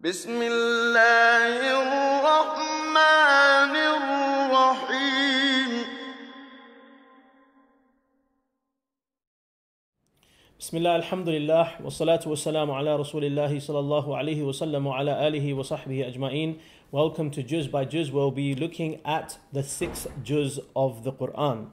بسم الله الرحمن الرحيم بسم الله الحمد لله والصلاة والسلام على رسول الله صلى الله عليه وسلم وعلى آله وصحبه أجمعين Welcome to Juz by Juz. We'll be looking at the sixth Juz of the Quran.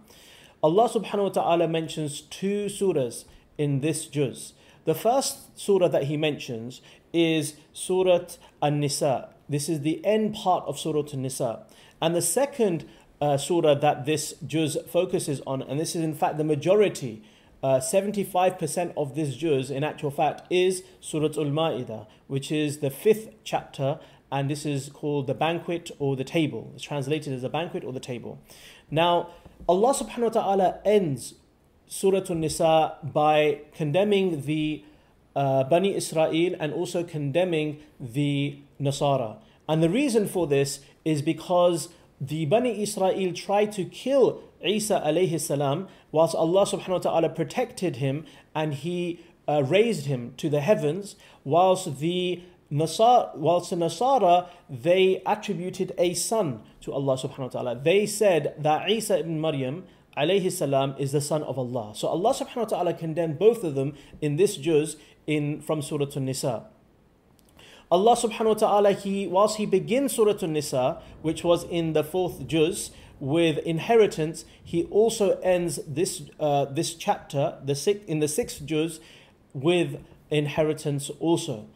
Allah subhanahu wa ta'ala mentions two surahs in this Juz. The first surah that He mentions is Surah An-Nisa. This is the end part of Surah An-Nisa. And the second uh, surah that this Juz focuses on, and this is in fact the majority uh, 75% of this juz, in actual fact, is Surah Al Ma'idah, which is the fifth chapter, and this is called the banquet or the table. It's translated as a banquet or the table. Now, Allah subhanahu wa ta'ala ends Surah Al Nisa by condemning the uh, Bani Israel and also condemning the Nasara. And the reason for this is because the Bani Israel tried to kill Isa alayhi salam whilst Allah subhanahu wa ta'ala protected him and he uh, raised him to the heavens whilst the Nasara, whilst the Nasara they attributed a son to Allah subhanahu wa ta'ala they said that Isa ibn Maryam alayhi salam is the son of Allah so Allah subhanahu wa ta'ala condemned both of them in this juz in from Surah An-Nisa Allah subhanahu wa ta'ala, he, whilst he begins Surah An-Nisa, which was in the fourth juz, with inheritance, he also ends this, uh, this chapter the six, in the sixth juz with inheritance also.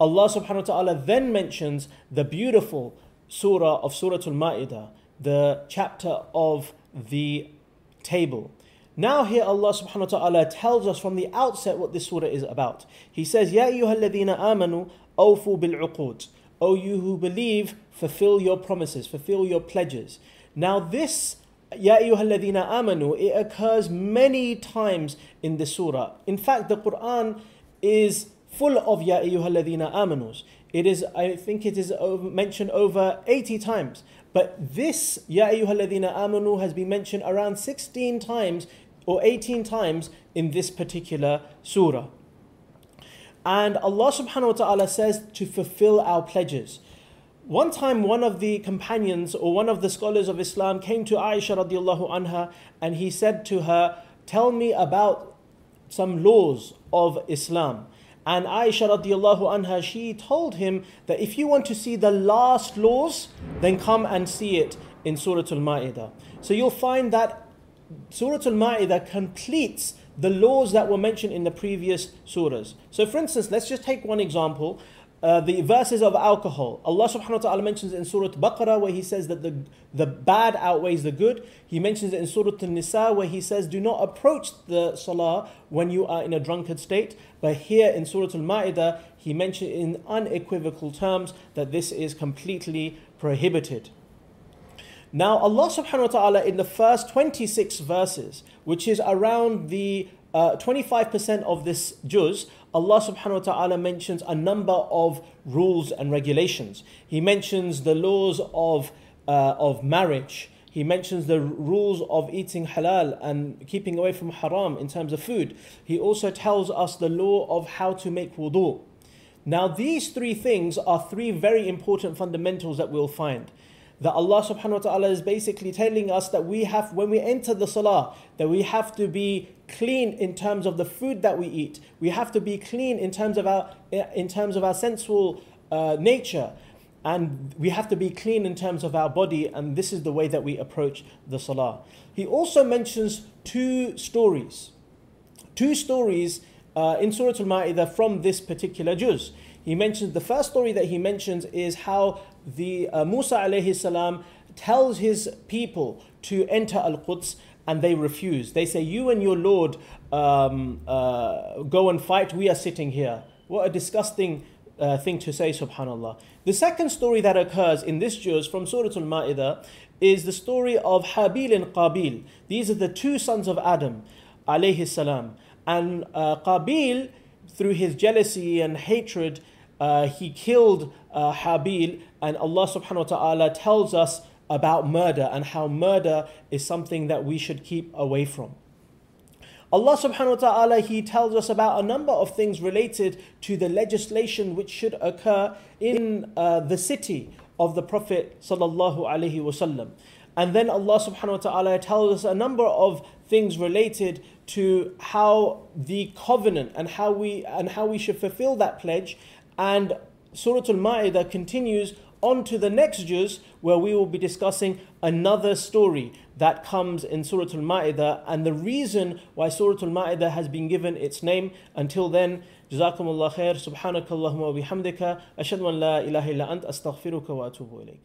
Allah subhanahu wa ta'ala then mentions the beautiful surah of Surah Al-Ma'idah, the chapter of the table. Now here Allah subhanahu wa ta'ala tells us from the outset what this surah is about. He says, Ya ayyuhalladhina amanu awfu O you who believe, fulfill your promises, fulfill your pledges. Now this Ya ayyuhalladhina amanu, it occurs many times in the surah. In fact, the Quran is full of Ya ayyuhalladhina amanus. It is, I think it is over, mentioned over 80 times. But this Ya ayyuhalladhina amanu has been mentioned around 16 times or 18 times in this particular surah. And Allah subhanahu wa ta'ala says to fulfill our pledges. One time, one of the companions or one of the scholars of Islam came to Aisha radiallahu anha and he said to her, Tell me about some laws of Islam. And Aisha radiallahu anha, she told him that if you want to see the last laws, then come and see it in Surah Al Ma'idah. So you'll find that Surah Al Ma'idah completes the laws that were mentioned in the previous surahs. So, for instance, let's just take one example. Uh, the verses of alcohol. Allah subhanahu wa ta'ala mentions in Surah Baqarah where He says that the, the bad outweighs the good. He mentions it in Surah An-Nisa where He says, Do not approach the salah when you are in a drunkard state. But here in Surah Al Ma'idah, He mentioned in unequivocal terms that this is completely prohibited. Now, Allah subhanahu wa ta'ala in the first 26 verses, which is around the uh, 25% of this juz, Allah subhanahu wa ta'ala mentions a number of rules and regulations. He mentions the laws of, uh, of marriage. He mentions the rules of eating halal and keeping away from haram in terms of food. He also tells us the law of how to make wudu. Now, these three things are three very important fundamentals that we'll find that Allah subhanahu wa ta'ala is basically telling us that we have, when we enter the salah, that we have to be clean in terms of the food that we eat. We have to be clean in terms of our, in terms of our sensual uh, nature. And we have to be clean in terms of our body, and this is the way that we approach the salah. He also mentions two stories. Two stories uh, in Surah Al Ma'idah from this particular juz. He mentions the first story that he mentions is how the uh, Musa alayhi salam tells his people to enter Al Quds and they refuse. They say, You and your Lord um, uh, go and fight, we are sitting here. What a disgusting uh, thing to say, subhanAllah. The second story that occurs in this juz from Surah Al Ma'idah is the story of Habil and Qabil. These are the two sons of Adam, alayhi salam. And uh, Qabil, through his jealousy and hatred, uh, he killed uh, Habil, and Allah subhanahu wa ta'ala tells us about murder and how murder is something that we should keep away from. Allah subhanahu wa ta'ala He tells us about a number of things related to the legislation which should occur in uh, the city of the Prophet sallallahu alaihi wasallam. And then Allah subhanahu wa ta'ala tells us a number of things related to how the covenant and how we and how we should fulfill that pledge. And Surah Al Ma'idah continues on to the next juz where we will be discussing another story that comes in Surah Al Ma'idah and the reason why Surah Al Ma'idah has been given its name. Until then, Jazakumullah khair, subhanakallahumma wa bihamdika, ashadu an la ilaha illa ant, astaghfiruka wa atubu ilayk.